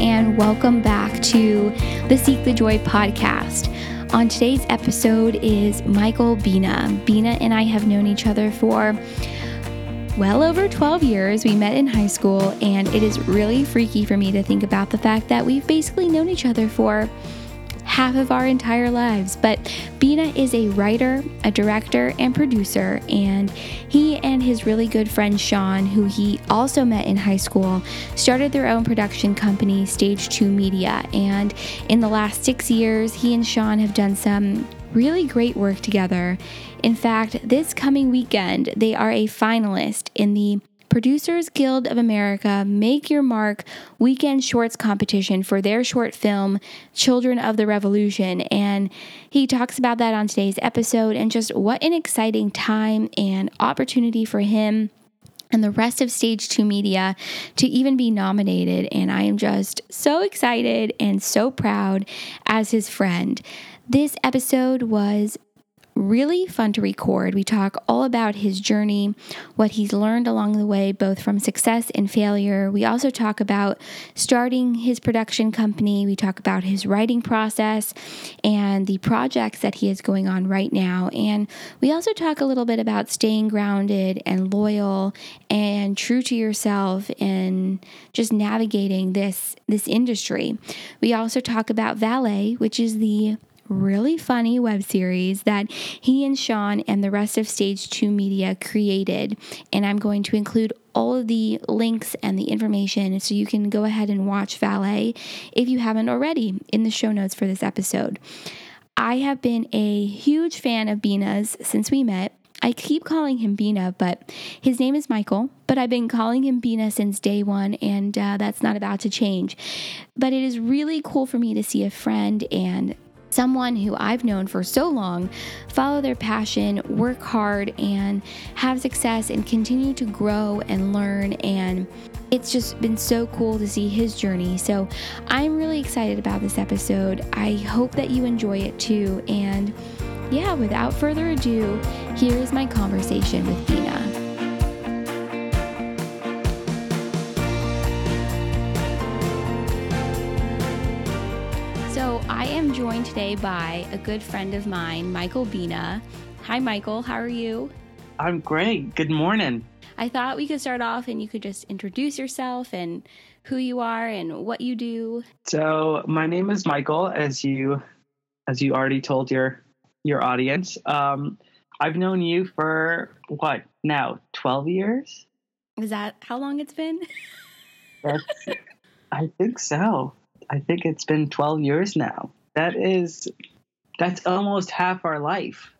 and welcome back to the Seek the Joy podcast. On today's episode is Michael Bina. Bina and I have known each other for well over 12 years. We met in high school, and it is really freaky for me to think about the fact that we've basically known each other for half of our entire lives. But Bina is a writer, a director, and producer, and he and his really good friend Sean, who he also met in high school, started their own production company, Stage 2 Media. And in the last six years, he and Sean have done some really great work together. In fact, this coming weekend, they are a finalist in the Producers Guild of America Make Your Mark Weekend Shorts competition for their short film, Children of the Revolution. And he talks about that on today's episode and just what an exciting time and opportunity for him and the rest of Stage 2 Media to even be nominated. And I am just so excited and so proud as his friend. This episode was really fun to record. We talk all about his journey, what he's learned along the way, both from success and failure. We also talk about starting his production company. We talk about his writing process and the projects that he is going on right now. And we also talk a little bit about staying grounded and loyal and true to yourself and just navigating this this industry. We also talk about Valet, which is the really funny web series that he and Sean and the rest of Stage 2 Media created. And I'm going to include all of the links and the information so you can go ahead and watch Valet if you haven't already in the show notes for this episode. I have been a huge fan of Bina's since we met. I keep calling him Bina, but his name is Michael. But I've been calling him Bina since day one, and uh, that's not about to change. But it is really cool for me to see a friend and someone who I've known for so long follow their passion, work hard, and have success and continue to grow and learn. And it's just been so cool to see his journey. So I'm really excited about this episode. I hope that you enjoy it too. And yeah, without further ado, here is my conversation with Bina. Am joined today by a good friend of mine, Michael Bina. Hi, Michael. How are you? I'm great. Good morning. I thought we could start off and you could just introduce yourself and who you are and what you do. So, my name is Michael, as you as you already told your your audience. Um, I've known you for what now? Twelve years? Is that how long it's been? I think so. I think it's been 12 years now. That is, that's almost half our life.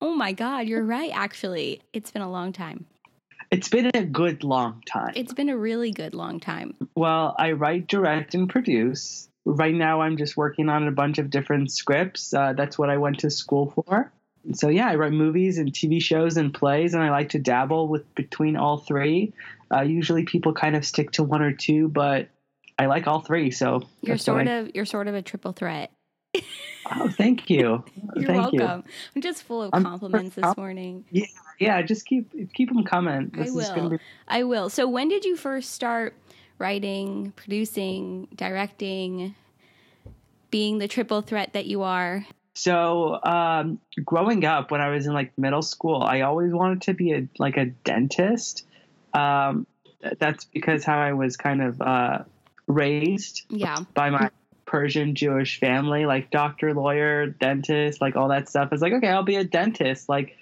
Oh my God, you're right, actually. It's been a long time. It's been a good long time. It's been a really good long time. Well, I write, direct, and produce. Right now, I'm just working on a bunch of different scripts. Uh, that's what I went to school for. So, yeah, I write movies and TV shows and plays, and I like to dabble with between all three. Uh, usually, people kind of stick to one or two, but I like all three. So you're sort I, of you're sort of a triple threat. Oh, thank you. You're thank welcome. You. I'm just full of compliments this morning. Yeah, yeah. Just keep keep them coming. This I will. Be- I will. So when did you first start writing, producing, directing, being the triple threat that you are? So, um, growing up, when I was in like middle school, I always wanted to be a like a dentist. Um, that's because how I was kind of uh, raised yeah. by my Persian Jewish family, like doctor, lawyer, dentist, like all that stuff. It's like, okay, I'll be a dentist. Like,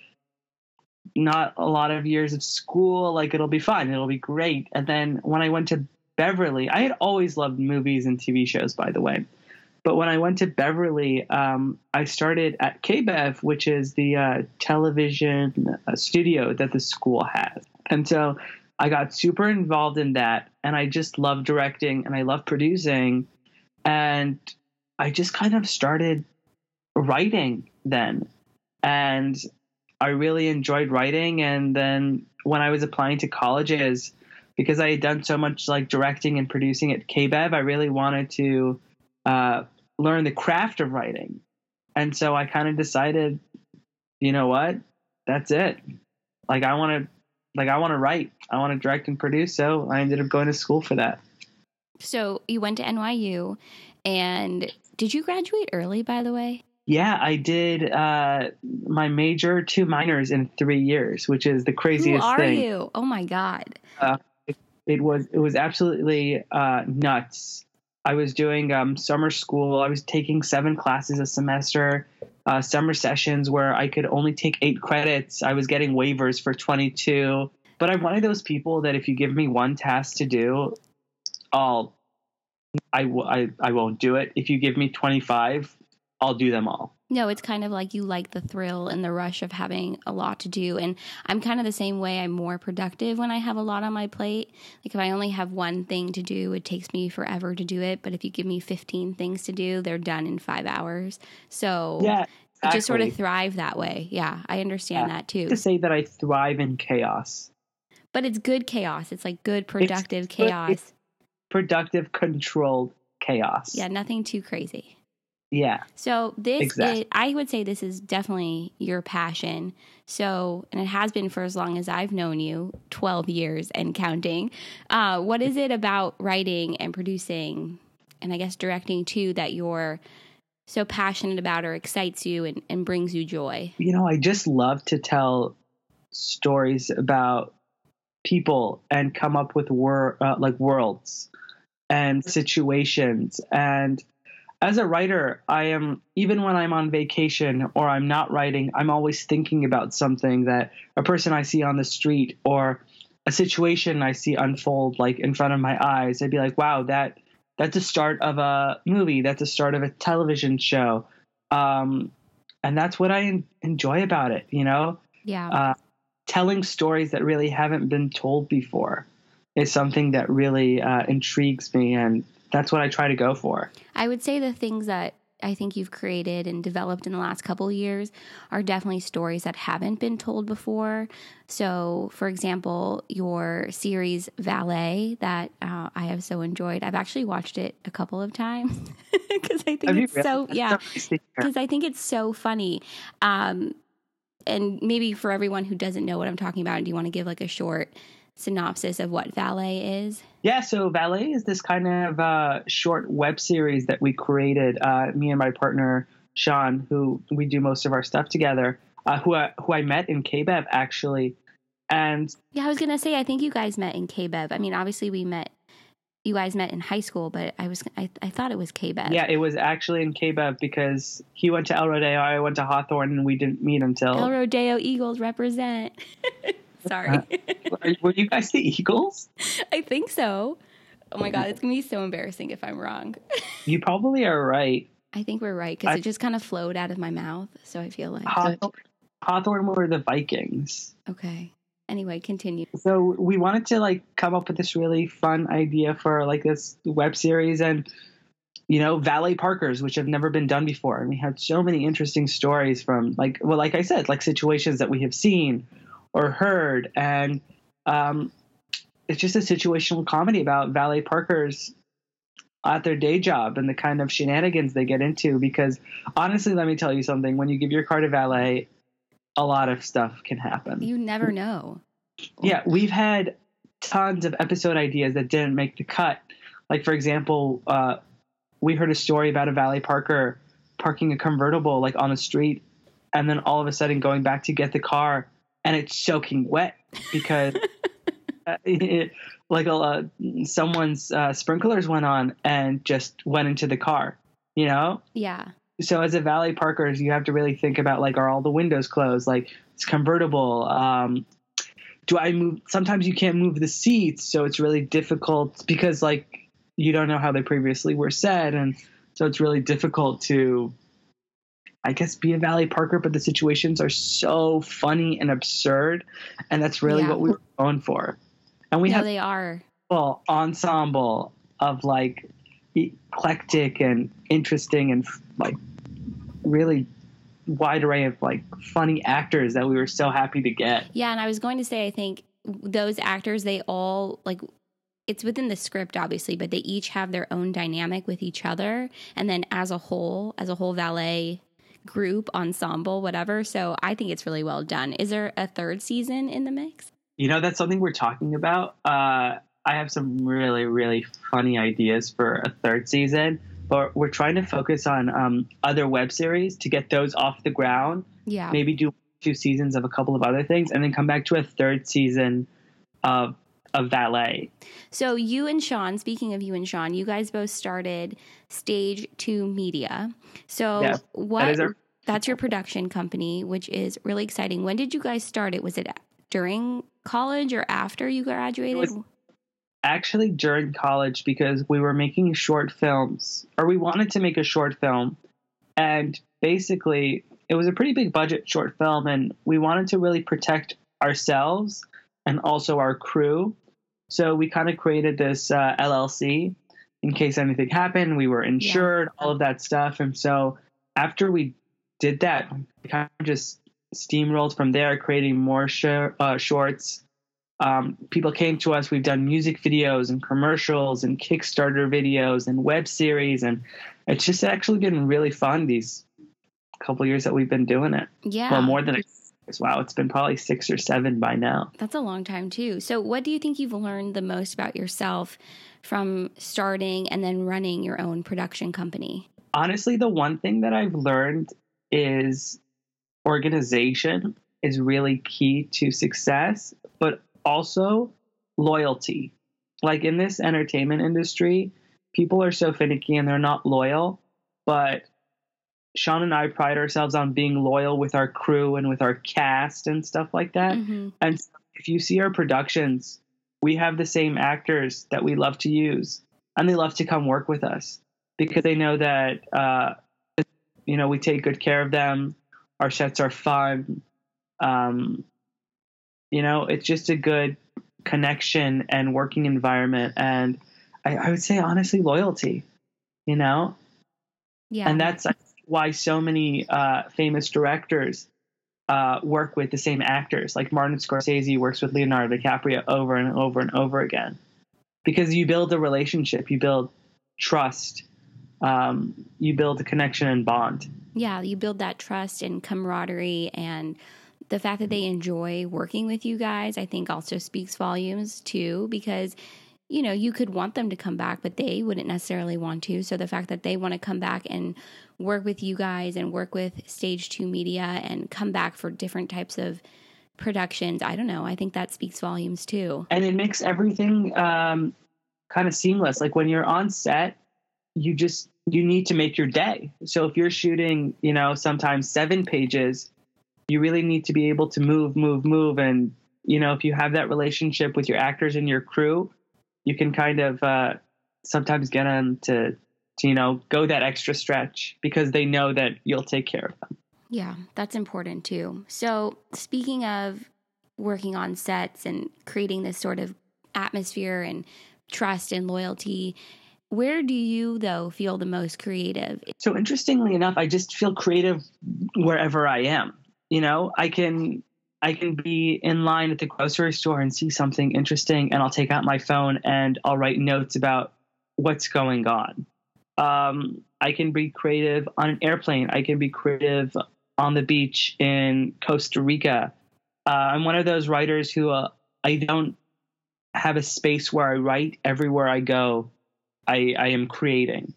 not a lot of years of school. Like, it'll be fun. It'll be great. And then when I went to Beverly, I had always loved movies and TV shows, by the way. But when I went to Beverly, um, I started at KBEV, which is the uh, television uh, studio that the school has. And so I got super involved in that and I just love directing and I love producing. And I just kind of started writing then. And I really enjoyed writing. And then when I was applying to colleges, because I had done so much like directing and producing at KBEV, I really wanted to uh, learn the craft of writing. And so I kind of decided, you know what? That's it. Like I want to like I want to write, I want to direct and produce. So I ended up going to school for that. So you went to NYU, and did you graduate early? By the way. Yeah, I did uh, my major, two minors in three years, which is the craziest Who are thing. you? Oh my god. It was it was absolutely uh, nuts. I was doing um, summer school. I was taking seven classes a semester, uh, summer sessions where I could only take eight credits. I was getting waivers for 22. But I'm one of those people that if you give me one task to do, I'll I, w- I, I won't do it. If you give me 25, I'll do them all. No, it's kind of like you like the thrill and the rush of having a lot to do. And I'm kind of the same way. I'm more productive when I have a lot on my plate. Like if I only have one thing to do, it takes me forever to do it. But if you give me 15 things to do, they're done in five hours. So Yeah, I just sort of thrive that way. Yeah, I understand Yeah. that too. to say that I thrive in chaos. But it's good chaos. It's like good, productive good- chaos. it's- Productive, controlled chaos. Yeah, nothing too crazy. Yeah. So this Exactly. is, I would say this is definitely your passion. So, and it has been for as long as I've known you, 12 years and counting. Uh, what is it about writing and producing and I guess directing too that you're so passionate about or excites you and, and brings you joy? you know, I just love to tell stories about people and come up with wor- uh, like worlds and situations. And as a writer, I am even when I'm on vacation or I'm not writing, I'm always thinking about something that a person I see on the street or a situation I see unfold like in front of my eyes. I'd be like, "Wow, that that's the start of a movie. That's the start of a television show." Um, and that's what I enjoy about it. You know, Yeah. uh, telling stories that really haven't been told before is something that really uh, intrigues me, and that's what I try to go for. I would say the things that I think you've created and developed in the last couple years are definitely stories that haven't been told before. So, for example, your series Valet that uh, I have so enjoyed. I've actually watched it a couple of times because I think Have it's really? so yeah so nice to hear. because I think it's so funny. Um, and maybe for everyone who doesn't know what I'm talking about, do you want to give like a short synopsis of what Valet is? Yeah, so Valet is this kind of uh, short web series that we created, uh, me and my partner Sean, who we do most of our stuff together, uh, who I, who I met in KBEV actually, and Yeah, I was gonna say I think you guys met in KBEV. I mean, obviously we met. You guys met in high school, but I was I, I thought it was KBEV. yeah, it was actually in KBEV because he went to El Rodeo, I went to Hawthorne, and we didn't meet until. El Rodeo Eagles represent. Sorry, Are- Were you guys the Eagles? I think so. Oh my god, it's gonna be so embarrassing if I'm wrong. You probably are right. I think we're right because it just kind of flowed out of my mouth. So I feel like Hawthorne, Hawthorne were the Vikings. okay. Anyway, continue. so we wanted to like come up with this really fun idea for like this web series and you know valet parkers which have never been done before and we had so many interesting stories from like well like i said like situations that we have seen or heard and um, it's just a situational comedy about valet parkers at their day job and the kind of shenanigans they get into because honestly let me tell you something when you give your car to valet a lot of stuff can happen You never know. yeah, we've had tons of episode ideas that didn't make the cut. Like, for example, uh, we heard a story about a valet Parker parking a convertible like on the street, and then all of a sudden going back to get the car, and it's soaking wet because uh, it, like a, uh, someone's uh, sprinklers went on and just went into the car. You know, Yeah. so as a valet parkers you have to really think about like are all the windows closed like it's convertible um do i move sometimes you can't move the seats so it's really difficult because like you don't know how they previously were set and so it's really difficult to i guess be a valet parker but the situations are so funny and absurd and that's really Yeah. what we were going for and we no, have they are. well ensemble of like eclectic and interesting and like really wide array of like funny actors that we were so happy to get. Yeah, and I was going to say, I think those actors, they all like it's within the script, obviously, but they each have their own dynamic with each other, and then as a whole, as a whole valet group, ensemble, whatever. So I think it's really well done. Is there a third season in the mix? You know, that's something we're talking about. Uh, I have some really, really funny ideas for a third season, but we're trying to focus on um, other web series to get those off the ground. Yeah. Maybe do two seasons of a couple of other things, and then come back to a third season of of Valet. So you and Sean, speaking of you and Sean, you guys both started Stage Two Media. So Yeah, what? That is our that's your production company, which is really exciting. When did you guys start it? Was it during college or after you graduated? actually during college because we were making short films, or we wanted to make a short film, and basically it was a pretty big budget short film, and we wanted to really protect ourselves and also our crew. So we kind of created this uh, LLC in case anything happened. We were insured, all of that stuff, and so after we did that, we kind of just steamrolled from there, creating more sh- uh, shorts um, people came to us. We've done music videos and commercials and Kickstarter videos and web series, and it's just actually been really fun these couple years that we've been doing it. yeah. Well, more than a wow, it's been probably six or seven by now. That's a long time too. So, what do you think you've learned the most about yourself from starting and then running your own production company? Honestly, the one thing that I've learned is organization is really key to success, but also loyalty. Like in this entertainment industry, people are so finicky and they're not loyal, but Sean and I pride ourselves on being loyal with our crew and with our cast and stuff like that. Mhm. And if you see our productions, we have the same actors that we love to use, and they love to come work with us because they know that uh, you know we take good care of them. Our sets are fun. Um, you know, it's just a good connection and working environment, and I, I would say honestly, loyalty. You know, Yeah. and that's why so many uh, famous directors uh, work with the same actors. Like Martin Scorsese works with Leonardo DiCaprio over and over and over again, because you build a relationship, you build trust, um, you build a connection and bond. yeah, you build that trust and camaraderie and the fact that they enjoy working with you guys, I think also speaks volumes too, because you know, you could want them to come back, but they wouldn't necessarily want to. So the fact that they want to come back and work with you guys and work with Stage 2 Media and come back for different types of productions, I don't know. I think that speaks volumes too. and it makes everything um, kind of seamless. Like when you're on set, you just you need to make your day. So if you're shooting, you know, sometimes seven pages, you really need to be able to move, move, move, and you know, if you have that relationship with your actors and your crew, you can kind of uh, sometimes get them to, to you know go that extra stretch because they know that you'll take care of them. Yeah, that's important too. So, speaking of working on sets and creating this sort of atmosphere and trust and loyalty, where do you, though, feel the most creative? So interestingly enough, I just feel creative wherever I am. You know, I can I can be in line at the grocery store and see something interesting, and I'll take out my phone and I'll write notes about what's going on. Um, I can be creative on an airplane. I can be creative on the beach in Costa Rica. Uh, I'm one of those writers who uh, I don't have a space where I write. Everywhere I go, I, I am creating.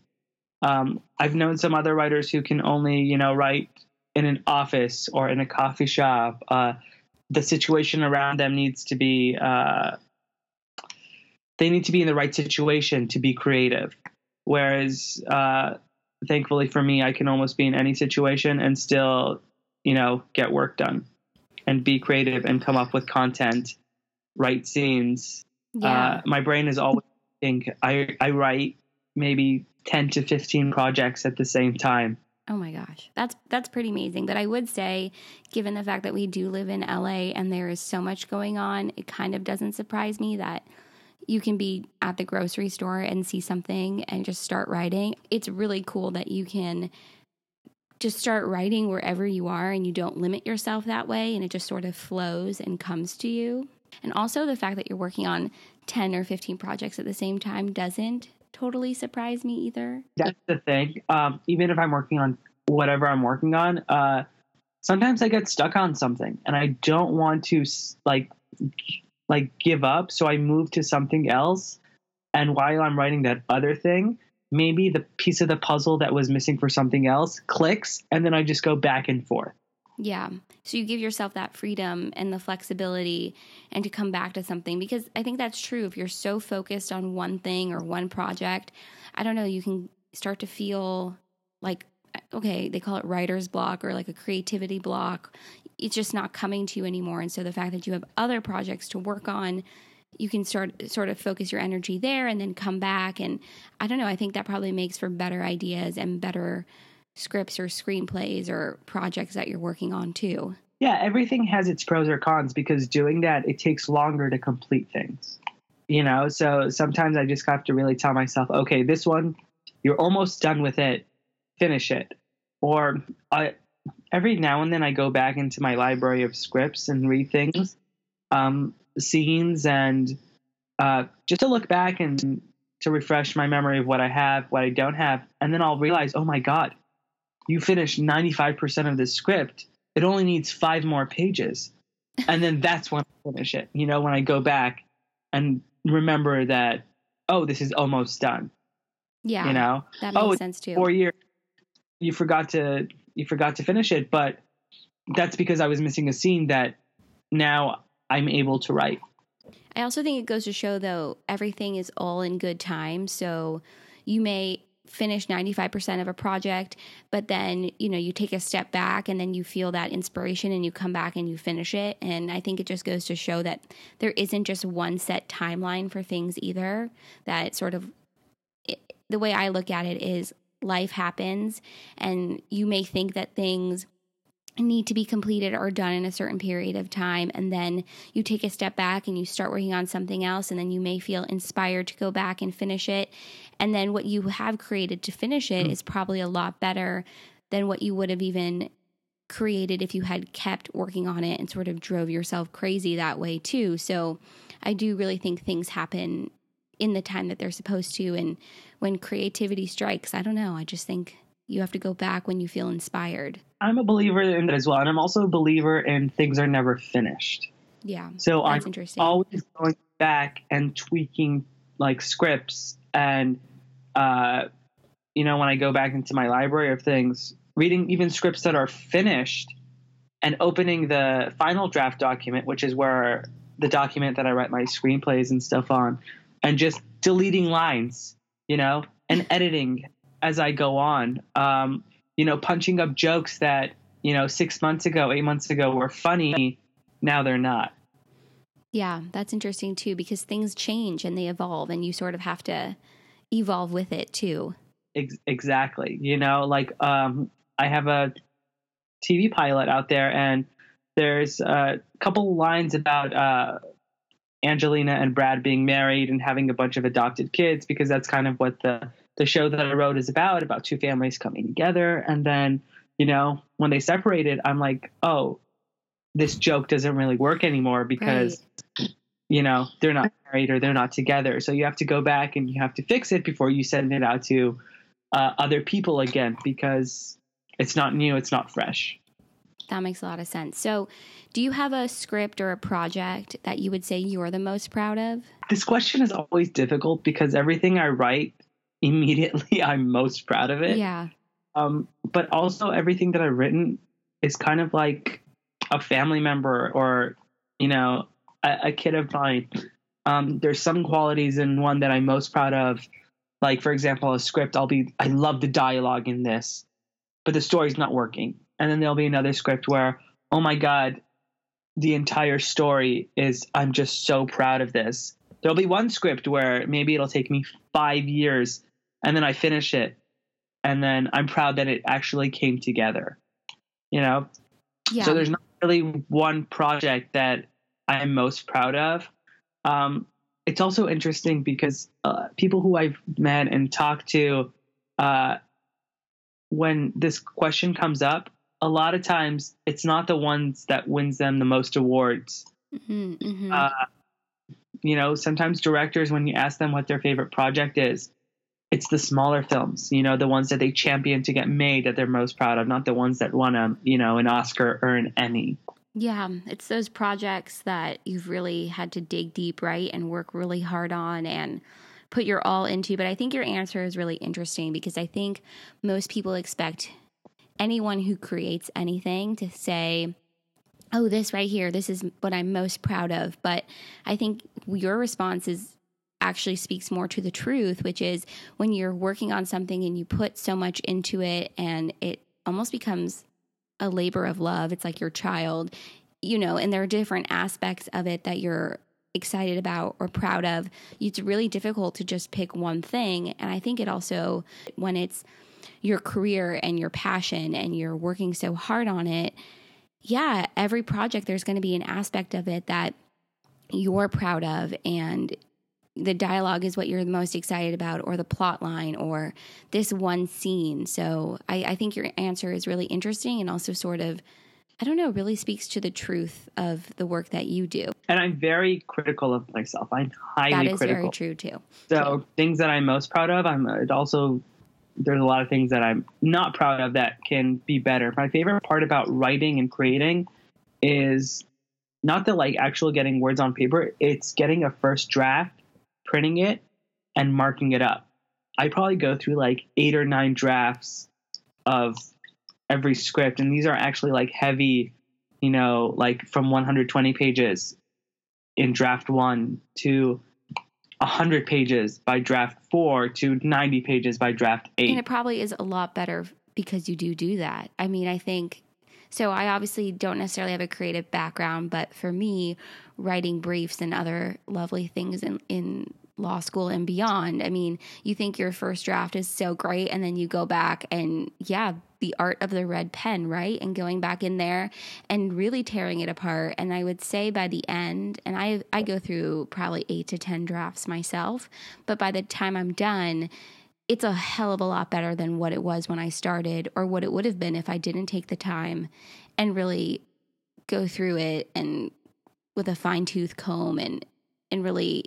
Um, I've known some other writers who can only, you know, write in an office or in a coffee shop. Uh, the situation around them needs to be, uh, they need to be in the right situation to be creative. Whereas, uh, thankfully for me, I can almost be in any situation and still, you know, get work done and be creative and come up with content, write scenes. Uh, my brain is always I, I write maybe 10 to 15 projects at the same time. Oh my gosh. That's that's pretty amazing. But I would say given the fact that we do live in LA and there is so much going on, it kind of doesn't surprise me that you can be at the grocery store and see something and just start writing. It's really cool that you can just start writing wherever you are and you don't limit yourself that way and it just sort of flows and comes to you. And also the fact that you're working on 10 or 15 projects at the same time doesn't totally surprise me either. That's the thing. Um, even if I'm working on whatever I'm working on, uh, sometimes I get stuck on something and I don't want to like like give up. So I move to something else. And while I'm writing that other thing, maybe the piece of the puzzle that was missing for something else clicks. And then I just go back and forth. Yeah. So you give yourself that freedom and the flexibility and to come back to something because I think that's true. If you're so focused on one thing or one project, I don't know, you can start to feel like okay, they call it writer's block or like a creativity block. It's just not coming to you anymore. And so the fact that you have other projects to work on, you can start sort of focus your energy there and then come back. And I don't know, I think that probably makes for better ideas and better scripts or screenplays or projects that you're working on too. Yeah, everything has its pros or cons because doing that, it takes longer to complete things. You know, so sometimes I just have to really tell myself, okay, this one, you're almost done with it, finish it or I every now and then I go back into my library of scripts and read things, um, scenes, and uh, just to look back and to refresh my memory of what I have, what I don't have, and then I'll realize, oh my god, you finish ninety five percent of this script. It only needs five more pages, and then that's when I finish it. You know, when I go back and remember that, oh, this is almost done. Yeah, you know, that oh, makes oh, sense too. Four years you forgot to you forgot to finish it, but that's because I was missing a scene that now I'm able to write. I also think it goes to show though everything is all in good time. So you may finish 95% of a project, but then, you know, you take a step back and then you feel that inspiration and you come back and you finish it. And I think it just goes to show that there isn't just one set timeline for things either. That sort of it, the way I look at it is life happens and you may think that things need to be completed or done in a certain period of time and then you take a step back and you start working on something else and then you may feel inspired to go back and finish it and then what you have created to finish it mm. is probably a lot better than what you would have even created if you had kept working on it and sort of drove yourself crazy that way too. So i do really think things happen in the time that they're supposed to. And when creativity strikes i don't know i just think you have to go back when you feel inspired. I'm a believer in that as well. And i'm also a believer in things are never finished. Yeah so i'm always going back and tweaking like scripts and uh you know when i go back into my library of things reading even scripts that are finished and opening the final draft document which is where the document that i write my screenplays and stuff on and just deleting lines, you know, and editing as I go on. Um, you know, punching up jokes that, you know, six months ago, eight months ago were funny. Now they're not. Yeah, that's interesting too because things change and they evolve, and you sort of have to evolve with it too. Ex- exactly. You know, like um, I have a TV pilot out there, and there's a couple lines about uh, Angelina and Brad being married and having a bunch of adopted kids because that's kind of what the the show that I wrote is about about two families coming together and then you know when they separated I'm like oh this joke doesn't really work anymore because right. You know they're not married or they're not together so you have to go back and you have to fix it before you send it out to uh, other people again because it's not new it's not fresh that makes a lot of sense. So, do you have a script or a project that you would say you're the most proud of? This question is always difficult because everything I write, immediately I'm most proud of it. Yeah. Um, but also, everything that I've written is kind of like a family member or, you know, a, a kid of mine. Um, there's some qualities in one that I'm most proud of. Like, for example, a script, I'll be, I love the dialogue in this, but the story's not working and then there'll be another script where oh my god the entire story is i'm just so proud of this there'll be one script where maybe it'll take me five years and then i finish it and then i'm proud that it actually came together you know yeah. so there's not really one project that i'm most proud of um, it's also interesting because uh, people who i've met and talked to uh, when this question comes up a lot of times it's not the ones that wins them the most awards. Mm-hmm, mm-hmm. Uh, you know, sometimes directors, when you ask them what their favorite project is, it's the smaller films, you know, the ones that they champion to get made that they're most proud of, not the ones that won a, you know, an Oscar or an Emmy. Yeah, it's those projects that you've really had to dig deep, right? And work really hard on and put your all into. But I think your answer is really interesting because I think most people expect anyone who creates anything to say, oh, this right here, this is what I'm most proud of. But I think your response is actually speaks more to the truth, which is when you're working on something and you put so much into it and it almost becomes a labor of love. It's like your child, you know, and there are different aspects of it that you're excited about or proud of. It's really difficult to just pick one thing. And I think it also, when it's your career and your passion and you're working so hard on it, yeah, every project, there's going to be an aspect of it that you're proud of and the dialogue is what you're the most excited about or the plot line or this one scene. So I, I, think your answer is really interesting and also sort of i don't know really speaks to the truth of the work that you do. And i'm very critical of myself. I'm highly that is critical. very true too. So true. things that i'm most proud of i'm it also there's a lot of things that i'm not proud of that can be better. My favorite part about writing and creating is not the like actual getting words on paper. It's getting a first draft printing it and marking it up. I probably go through like eight or nine drafts of every script, and these are actually like heavy, you know, like from 120 pages in draft one to 100 pages by draft four to 90 pages by draft eight. And it probably is a lot better because you do do that. I mean, I think so. I obviously don't necessarily have a creative background, but for me, writing briefs and other lovely things in, in law school and beyond. I mean, you think your first draft is so great, and then you go back and, yeah, the art of the red pen, right? And going back in there and really tearing it apart. And I would say by the end, and I, I go through probably eight to 10 drafts myself, but by the time I'm done, it's a hell of a lot better than what it was when I started or what it would have been if I didn't take the time and really go through it and with a fine tooth comb and and really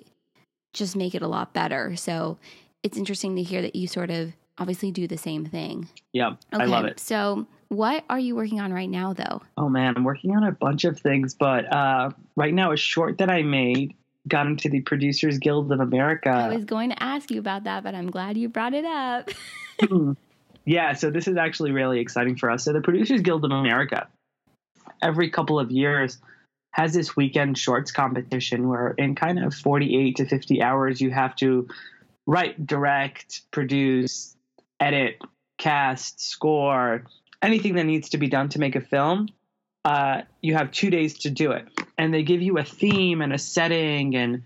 just make it a lot better. So it's interesting to hear that you sort of obviously do the same thing. Yeah, okay, I love it. So what are you working on right now though? Oh man, I'm working on a bunch of things, but uh, right now a short that I made got into the Producers Guild of America. I was going to ask you about that, but I'm glad you brought it up. Hmm. yeah, so this is actually really exciting for us. So the Producers Guild of America every couple of years has this weekend shorts competition where in kind of 48 to 50 hours you have to write, direct, produce, edit, cast, score, anything that needs to be done to make a film. Uh, you have two days to do it, and they give you a theme and a setting and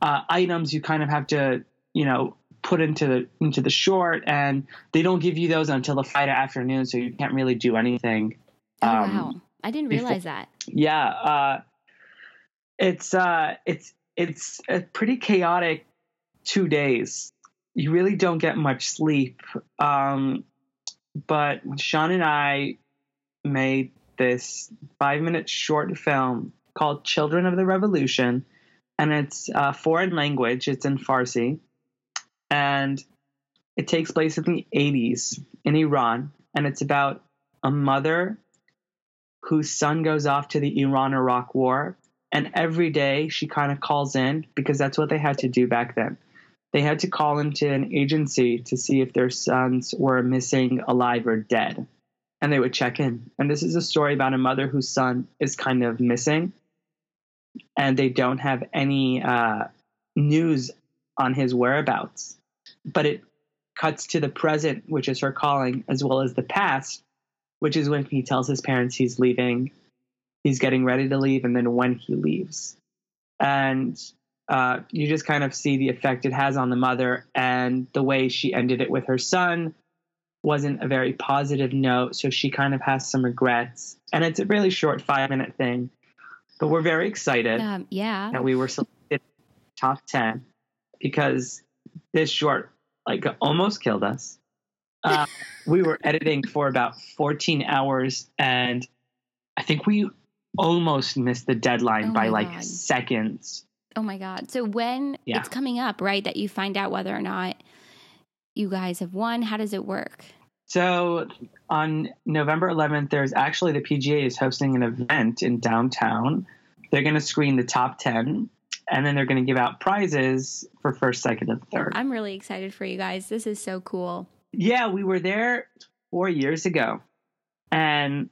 uh, items you kind of have to, you know, put into the into the short, and they don't give you those until the Friday afternoon, so you can't really do anything. Oh um, wow! I didn't realize before, that. Yeah, uh, it's uh, it's it's a pretty chaotic two days. You really don't get much sleep. Um, but Sean and I made this five minute short film called Children of the Revolution, and it's a foreign language. It's in Farsi, and it takes place in the 80s in Iran, and it's about a mother whose son goes off to the Iran Iraq War and every day she kind of calls in because that's what they had to do back then. They had to call into an agency to see if their sons were missing, alive, or dead. And they would check in. And this is a story about a mother whose son is kind of missing. And they don't have any uh, news on his whereabouts. But it cuts to the present, which is her calling, as well as the past, which is when he tells his parents he's leaving he's getting ready to leave and then when he leaves. And uh, you just kind of see the effect it has on the mother and the way she ended it with her son wasn't a very positive note. So she kind of has some regrets. And it's a really short five minute thing. But we're very excited um, yeah. that we were selected top 10 because this short like almost killed us. Uh, we were editing for about 14 hours and I think we almost missed the deadline oh by like God. seconds. Oh my God. So when yeah. it's coming up, right, that you find out whether or not you guys have won, how does it work? So on November 11th, there's actually the PGA is hosting an event in downtown. They're going to screen the top 10 and then they're going to give out prizes for first, second, and third. I'm really excited for you guys. This is so cool. Yeah, we were there four years ago. And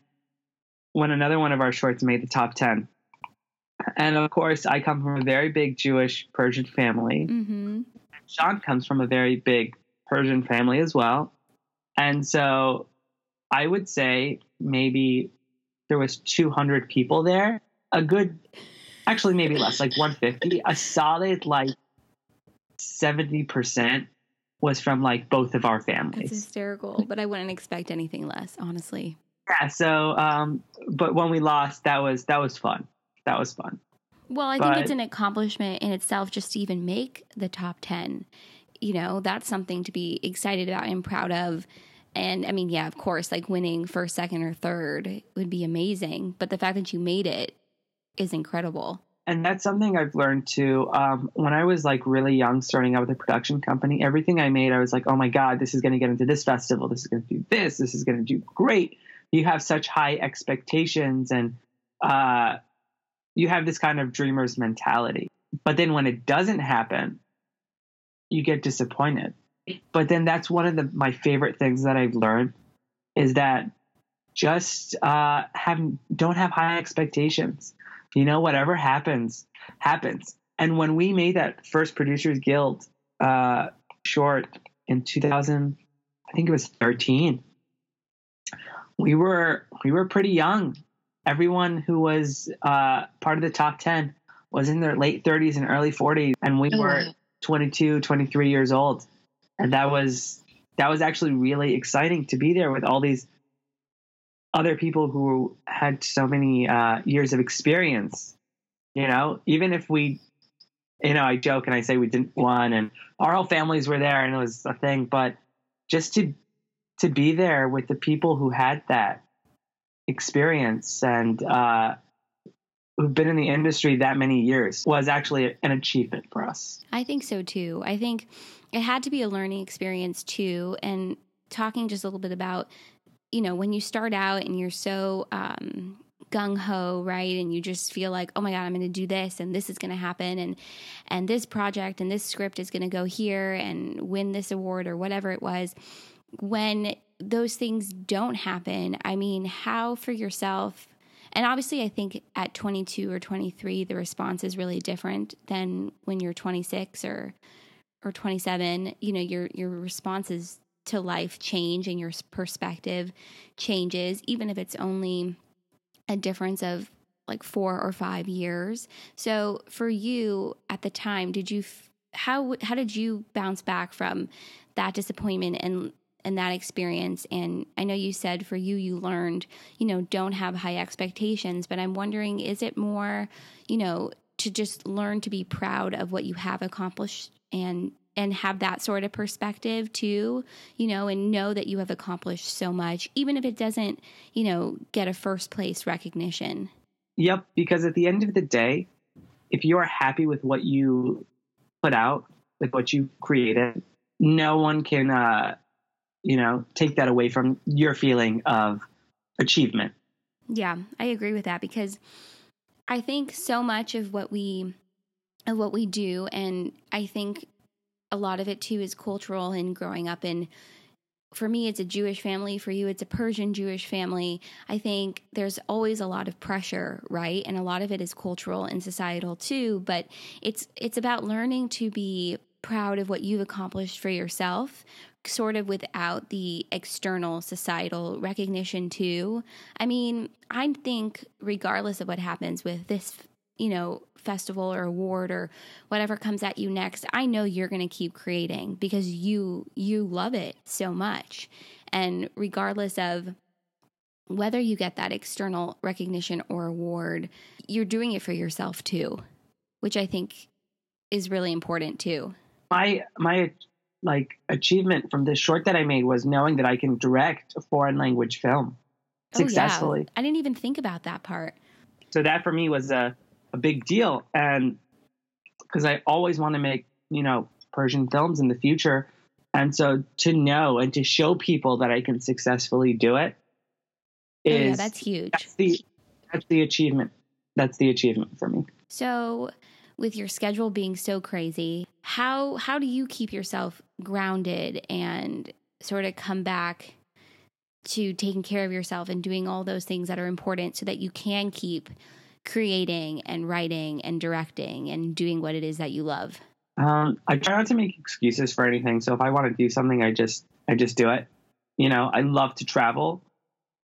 when another one of our shorts made the top 10. And of course, I come from a very big Jewish Persian family. Mm-hmm. Sean comes from a very big Persian family as well. And so I would say maybe there was 200 people there. A good, actually maybe less, like 150. A solid like 70% was from like both of our families. It's hysterical, but I wouldn't expect anything less, honestly. Yeah. So, um, but when we lost, that was that was fun. That was fun. Well, I think it's an accomplishment in itself just to even make the top 10. You know, that's something to be excited about and proud of. And I mean, yeah, of course, like winning first, second, or third would be amazing. But the fact that you made it is incredible. And that's something I've learned too. Um, when I was like really young, starting out with a production company, everything I made, I was like, oh my God, this is going to get into this festival. This is going to do this. This is going to do great. You have such high expectations and, uh, you have this kind of dreamer's mentality. But then when it doesn't happen, you get disappointed. But then that's one of the my favorite things that I've learned is that just uh, have don't have high expectations. You know, whatever happens, happens. And when we made that first Producers Guild uh, short in 2000, I think it was 13. We were we were pretty young. Everyone who was uh, part of the top 10 was in their late 30s and early 40s and we oh, were 22 23 years old. And that was that was actually really exciting to be there with all these other people who had so many uh, years of experience you know? Even if we you know i joke and i say we didn't win and our whole families were there and it was a thing but just to to be there with the people who had that experience and uh, who've been in the industry that many years was actually an achievement for us. I think so too. I think it had to be a learning experience too. And talking just a little bit about, you know, when you start out and you're so um, gung ho, right? And you just feel like, oh my God, I'm going to do this and this is going to happen. And, and this project and this script is going to go here and win this award or whatever it was. When those things don't happen, I mean, how for yourself, and obviously, I think at 22 or 23, the response is really different than when you're 26 or or 27. You know, your your responses to life change and your perspective changes, even if it's only a difference of like four or five years. So for you at the time, did you how how did you bounce back from that disappointment and and that experience. And i know you said for you you learned you know don't have high expectations but i'm wondering is it more you know to just learn to be proud of what you have accomplished and and have that sort of perspective too you know and know that you have accomplished so much even if it doesn't you know get a first place recognition? Yep because at the end of the day if you are happy with what you put out with what you created no one can uh you know, take that away from your feeling of achievement. Yeah, I agree with that because I think so much of what we of what we do and I think a lot of it too is cultural and growing up in for me it's a Jewish family, for you it's a Persian Jewish family. I think there's always a lot of pressure, right? And a lot of it is cultural and societal too, but it's it's about learning to be proud of what you've accomplished for yourself sort of without the external societal recognition too. I mean, I think regardless of what happens with this, you know, festival or award or whatever comes at you next, I know you're going to keep creating because you you love it so much. And regardless of whether you get that external recognition or award, you're doing it for yourself too, which I think is really important too. My my like achievement from this short that I made was knowing that I can direct a foreign language film successfully. Oh, yeah. I didn't even think about that part. So that for me was a, a big deal. And because I always want to make, you know, Persian films in the future. And so to know and to show people that I can successfully do it is oh, yeah, that's huge. That's the that's the achievement. That's the achievement for me. So with your schedule being so crazy, how how do you keep yourself grounded and sort of come back to taking care of yourself and doing all those things that are important so that you can keep creating and writing and directing and doing what it is that you love? Um, I try not to make excuses for anything. So if I want to do something, I just I just do it. You know, I love to travel.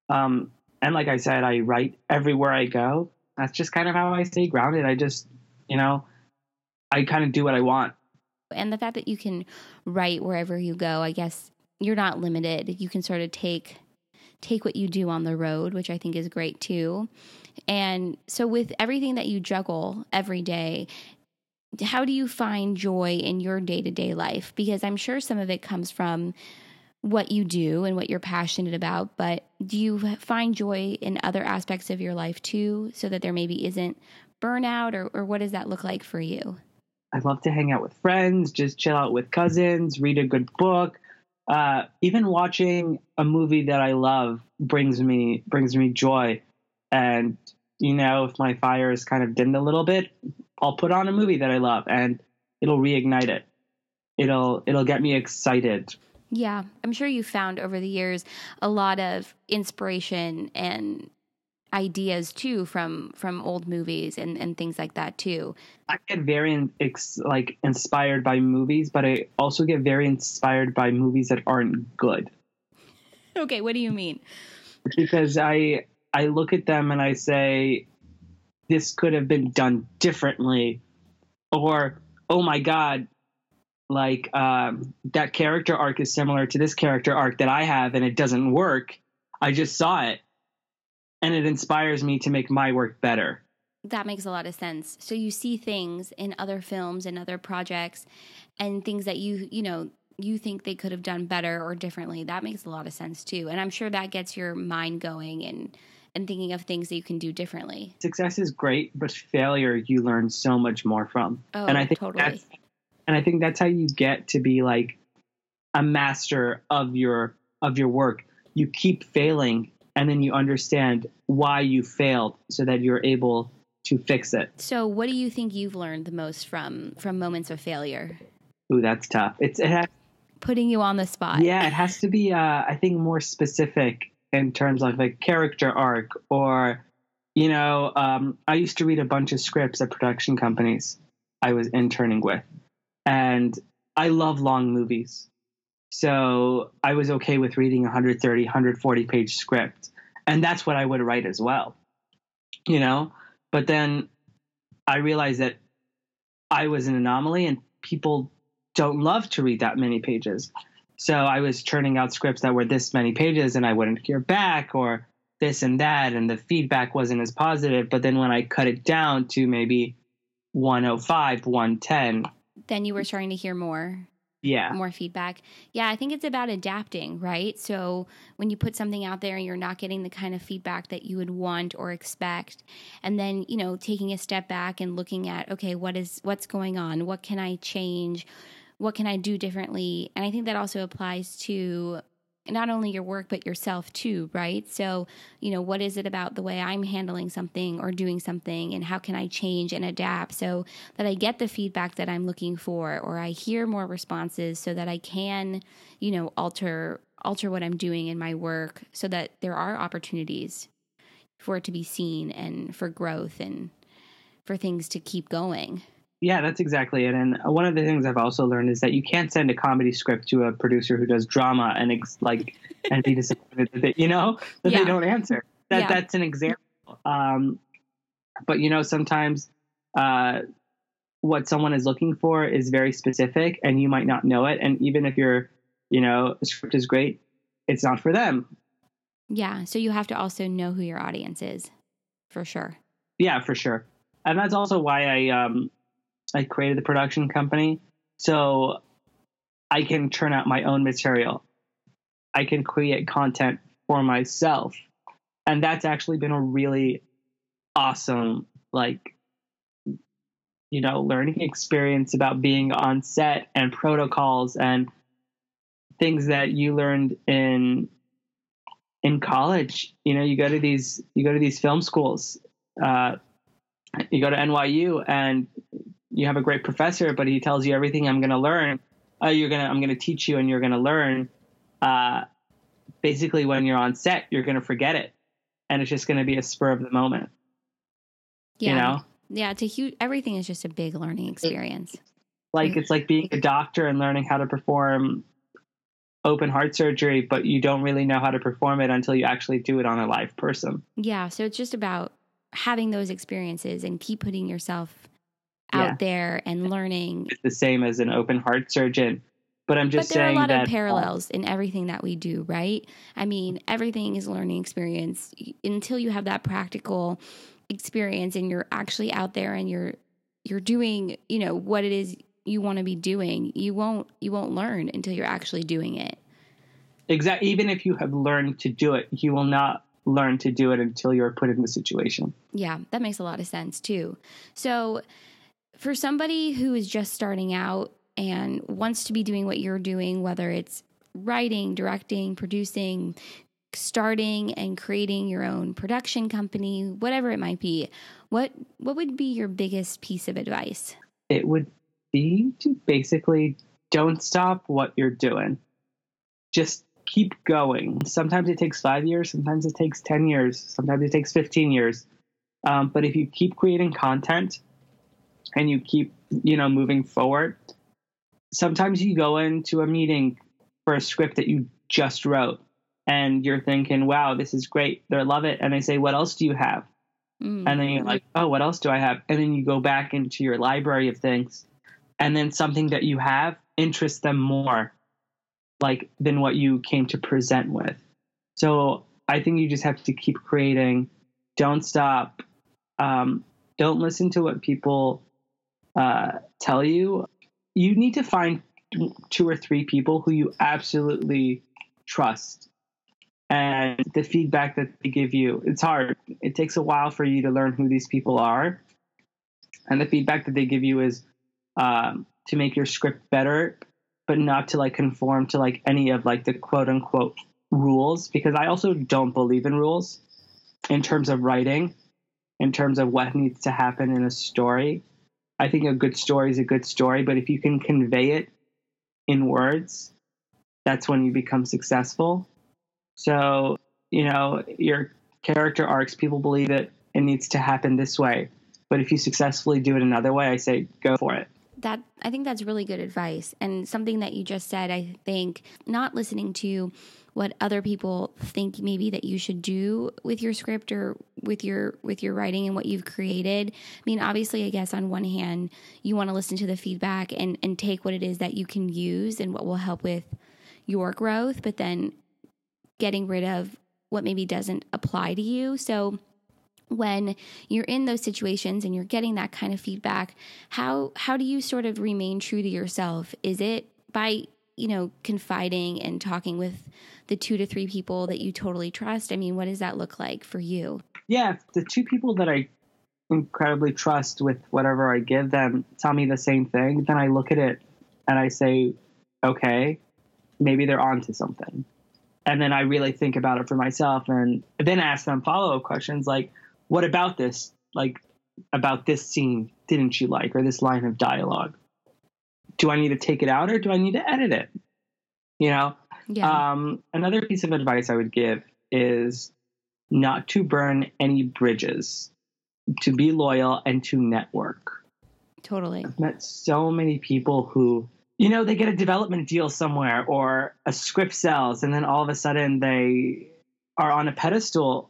Um, and like I said, I write everywhere I go. That's just kind of how I stay grounded. I just, you know, I kind of do what I want. And the fact that you can write wherever you go, I guess you're not limited. You can sort of take take what you do on the road, which I think is great too. And so with everything that you juggle every day, how do you find joy in your day-to-day life? Because I'm sure some of it comes from what you do and what you're passionate about, but do you find joy in other aspects of your life too so that there maybe isn't burnout or, or what does that look like for you? I love to hang out with friends, just chill out with cousins, read a good book. Uh, even watching a movie that I love brings me brings me joy. And you know, if my fire is kind of dimmed a little bit, I'll put on a movie that I love, and it'll reignite it. It'll it'll get me excited. Yeah, I'm sure you found over the years a lot of inspiration and ideas too from from old movies and and things like that too. I get very ex, like inspired by movies, but I also get very inspired by movies that aren't good. Okay, what do you mean? Because I I look at them and I say this could have been done differently or oh my god like um, that character arc is similar to this character arc that I have and it doesn't work. I just saw it and it inspires me to make my work better. That makes a lot of sense. So you see things in other films and other projects and things that you, you know, you think they could have done better or differently. That makes a lot of sense too. And I'm sure that gets your mind going and and thinking of things that you can do differently. Success is great, but failure you learn so much more from. Oh, and I think totally. that's and I think that's how you get to be like a master of your of your work. You keep failing and then you understand why you failed so that you're able to fix it. So, what do you think you've learned the most from from moments of failure? Ooh, that's tough. It's it has, putting you on the spot. Yeah, it has to be. Uh, I think more specific in terms of like character arc, or you know, um, I used to read a bunch of scripts at production companies I was interning with, and I love long movies. So I was okay with reading 130, 140 page script. And that's what I would write as well. You know? But then I realized that I was an anomaly and people don't love to read that many pages. So I was churning out scripts that were this many pages and I wouldn't hear back or this and that and the feedback wasn't as positive. But then when I cut it down to maybe 105, 110, then you were starting to hear more yeah. more feedback. Yeah i think it's about adapting right? So when you put something out there and you're not getting the kind of feedback that you would want or expect. And then you know taking a step back and looking at okay what is what's going on? What can i change? What can i do differently? And i think that also applies to not only your work but yourself too right? So you know what is it about the way i'm handling something or doing something and how can i change and adapt so that i get the feedback that i'm looking for or i hear more responses so that i can you know alter alter what i'm doing in my work so that there are opportunities for it to be seen and for growth and for things to keep going yeah, that's exactly it. And one of the things I've also learned is that you can't send a comedy script to a producer who does drama and ex- like and be disappointed that they, you know that Yeah. they don't answer. That Yeah. that's an example. Um, but you know, sometimes uh, what someone is looking for is very specific, and you might not know it. And even if your you know script is great, it's not for them. yeah so you have to also know who your audience is for sure Yeah, for sure. And that's also why I um I created the production company so I can turn out my own material. I can create content for myself. And that's actually been a really awesome like you know, learning experience about being on set and protocols and things that you learned in in college. You know, you go to these you go to these film schools. Uh, you go to NYU and you have a great professor, but he tells you everything I'm going to learn. Uh, you're gonna I'm going to teach you, and you're going to learn. Uh, basically, when you're on set, you're going to forget it, and it's just going to be a spur of the moment. Yeah. You know, Yeah, it's a huge everything is just a big learning experience. like it's like being a doctor and learning how to perform open heart surgery, but you don't really know how to perform it until you actually do it on a live person. Yeah, so it's just about having those experiences and keep putting yourself out Yeah. there and learning. It's the same as an open heart surgeon. But I'm just but there are a lot that of parallels in everything that we do, right? I mean, everything is learning experience until you have that practical experience and you're actually out there and you're you're doing, you know, what it is you want to be doing. You won't you won't learn until you're actually doing it. exactly even if you have learned to do it, you will not learn to do it until you're put in the situation. Yeah, that makes a lot of sense too. So, for somebody who is just starting out and wants to be doing what you're doing, whether it's writing, directing, producing, starting and creating your own production company, whatever it might be, what what would be your biggest piece of advice? It would be to basically don't stop what you're doing. Just keep going. Sometimes it takes five years, sometimes it takes 10 years, sometimes it takes 15 years. Um, but if you keep creating content and you keep, you know, moving forward, sometimes you go into a meeting for a script that you just wrote and you're thinking, wow, this is great. They love it. And they say, what else do you have? Mm. And then you're like, oh, what else do I have? And then you go back into your library of things. And then something that you have interests them more, like than what you came to present with. So I think you just have to keep creating. Don't stop. Um, don't listen to what people uh, tell you. You need to find two or three people who you absolutely trust. And the feedback that they give you it's hard. It takes a while for you to learn who these people are. And the feedback that they give you is um, to make your script better but not to like conform to like any of like the quote unquote rules. Because i also don't believe in rules in terms of writing in terms of what needs to happen in a story i think a good story is a good story but if you can convey it in words that's when you become successful so, you know, your character arcs, people believe it, it needs to happen this way. But if you successfully do it another way, I say go for it. that I think that's really good advice and something that you just said I think not listening to what other people think maybe that you should do with your script or with your with your writing and what you've created. I mean obviously I guess on one hand you want to listen to the feedback and and take what it is that you can use and what will help with your growth but then getting rid of what maybe doesn't apply to you. So when you're in those situations and you're getting that kind of feedback how how do you sort of remain true to yourself is it by you know confiding and talking with the two to three people that you totally trust i mean what does that look like for you Yeah, the two people that I incredibly trust with whatever I give them tell me the same thing, then I look at it and I say, okay, maybe they're onto something. And then I really think about it for myself and then ask them follow up questions like, what about this? Like, about this scene didn't you like, or this line of dialogue? Do I need to take it out or do I need to edit it? You know? yeah Um, another piece of advice I would give is not to burn any bridges, to be loyal and to network. totally I've met so many people who, you know, they get a development deal somewhere or a script sells, and then all of a sudden they are on a pedestal.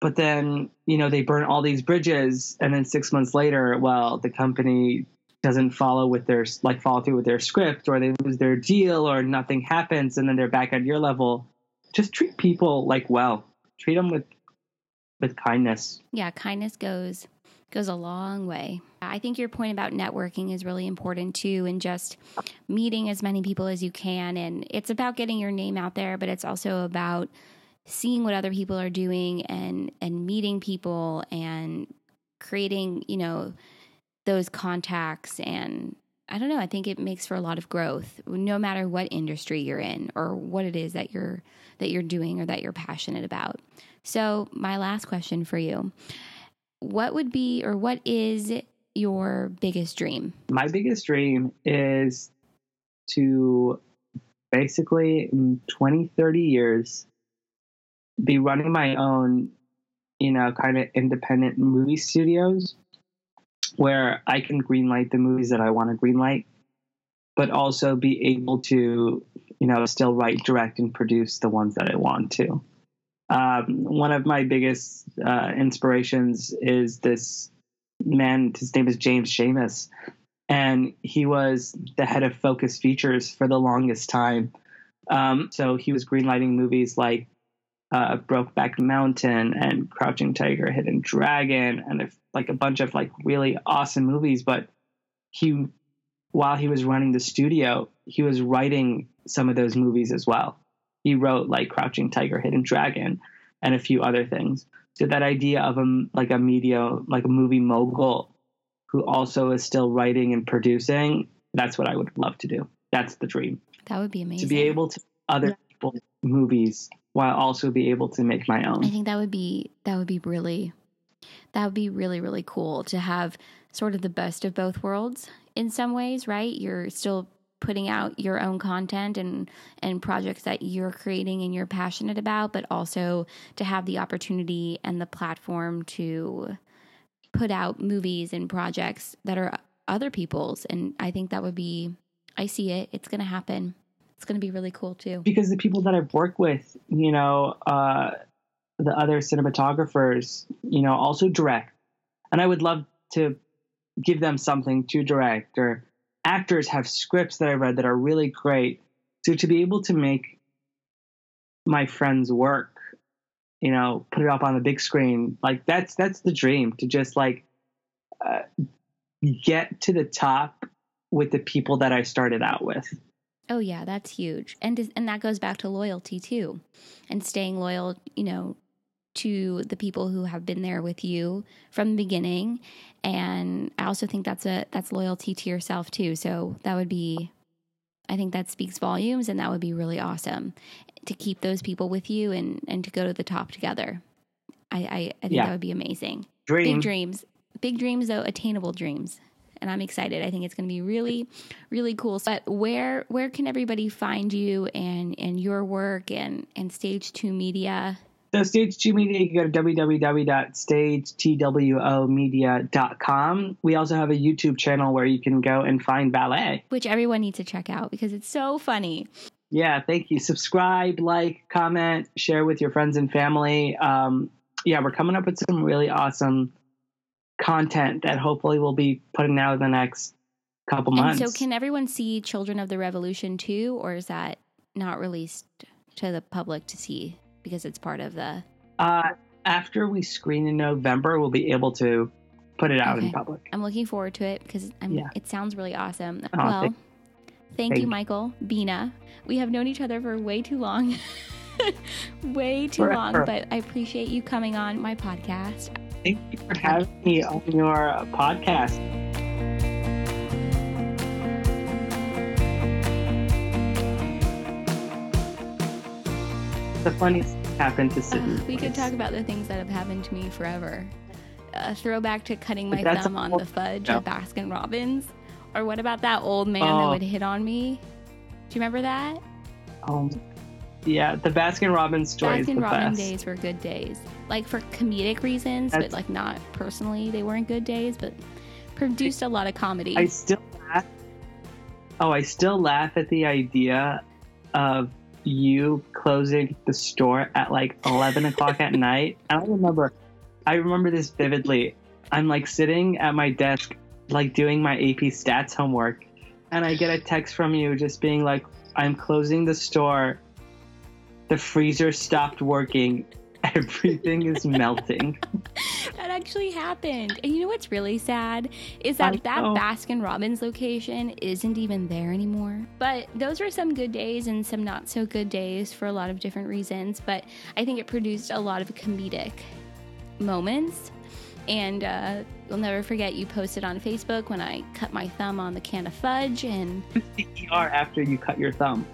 But then, you know, they burn all these bridges, and then six months later, well, the company doesn't follow with their like follow through with their script, or they lose their deal, or nothing happens, and then they're back at your level. Just treat people like well. Treat them with with kindness. yeah kindness goes goes a long way i think your point about networking is really important too and just meeting as many people as you can and it's about getting your name out there but it's also about seeing what other people are doing and and meeting people and creating you know those contacts and I don't know. I think it makes for a lot of growth, no matter what industry you're in or what it is that you're that you're doing or that you're passionate about. So, my last question for you: What would be or what is your biggest dream? My biggest dream is to basically in 20, 30 years be running my own, you know, kind of independent movie studios where I can greenlight the movies that I want to greenlight, but also be able to, you know, still write, direct, and produce the ones that I want to. Um, one of my biggest uh, inspirations is this man. His name is James Schamus, and he was the head of Focus Features for the longest time. Um, so he was greenlighting movies like uh, Brokeback Mountain and Crouching Tiger, Hidden Dragon, and like a bunch of like really awesome movies. But he, while he was running the studio, he was writing some of those movies as well. He wrote like Crouching Tiger, Hidden Dragon, and a few other things. So that idea of a like a media like a movie mogul who also is still writing and producing, that's what I would love to do. That's the dream. That would be amazing. To be able to other people's movies while also be able to make my own. I think that would be that would be really that would be really really cool to have sort of the best of both worlds in some ways, right? You're still putting out your own content and and projects that you're creating and you're passionate about, but also to have the opportunity and the platform to put out movies and projects that are other people's and I think that would be I see it. It's going to happen. It's going to be really cool too. Because the people that I've worked with, you know, uh, the other cinematographers, you know, also direct. And I would love to give them something to direct or actors have scripts that I read that are really great. So to be able to make my friends work, you know, put it up on the big screen, like that's that's the dream to just like uh, get to the top with the people that I started out with. Oh yeah, that's huge. And and that goes back to loyalty too. And staying loyal, you know, to the people who have been there with you from the beginning. And I also think that's a that's loyalty to yourself too. So that would be I think that speaks volumes and that would be really awesome to keep those people with you and and to go to the top together. I I, I think yeah. that would be amazing. Dream. Big dreams. Big dreams though, attainable dreams and I'm excited. I think it's going to be really, really cool. But where where can everybody find you and and your work and and Stage Two Media? So Stage 2 Media, you can go to www.stagetwomedia.com. We also have a YouTube channel where you can go and find ballet. Which everyone needs to check out because it's so funny. Yeah, thank you. Subscribe, like, comment, share with your friends and family. Um, yeah, we're coming up with some really awesome content that hopefully we'll be putting out in the next couple months. And so, can everyone see Children of the Revolution too, or is that not released to the public to see because it's part of the? Uh, after we screen in November, we'll be able to put it out okay. in public. I'm looking forward to it because yeah. it sounds really awesome. Oh, well, thank, thank you, Michael Bina. We have known each other for way too long. way too Forever. long, but I appreciate you coming on my podcast. Thank you for having me on your uh, podcast. The funniest things happened to Sydney. Uh, we could talk about the things that have happened to me forever. A throwback to cutting my thumb on the fudge at Baskin Robbins. Or what about that old man oh. that would hit on me? Do you remember that? Oh, yeah, the Baskin Robbins stories. Baskin Robbins days were good days, like for comedic reasons, That's, but like not personally. They weren't good days, but produced a lot of comedy. I still laugh. Oh, I still laugh at the idea of you closing the store at like 11 o'clock at night. I don't remember. I remember this vividly. I'm like sitting at my desk, like doing my AP stats homework, and I get a text from you just being like, I'm closing the store the freezer stopped working. Everything is melting. that actually happened. And you know what's really sad is that that Baskin Robbins location isn't even there anymore. But those were some good days and some not so good days for a lot of different reasons. But I think it produced a lot of comedic moments and uh, You'll never forget you posted on Facebook when I cut my thumb on the can of fudge, and ER after you cut your thumb.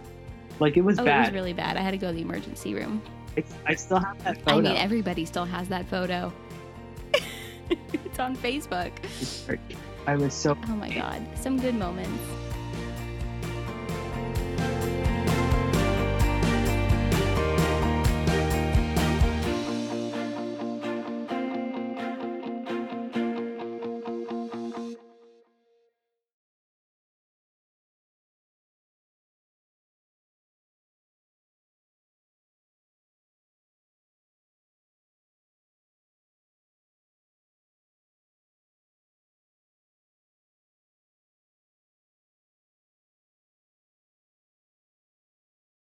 Like it was oh, bad. it was really bad. I had to go to the emergency room. It's, I still have that photo. I mean, everybody still has that photo. it's on Facebook. I was so. Oh my god, some good moments.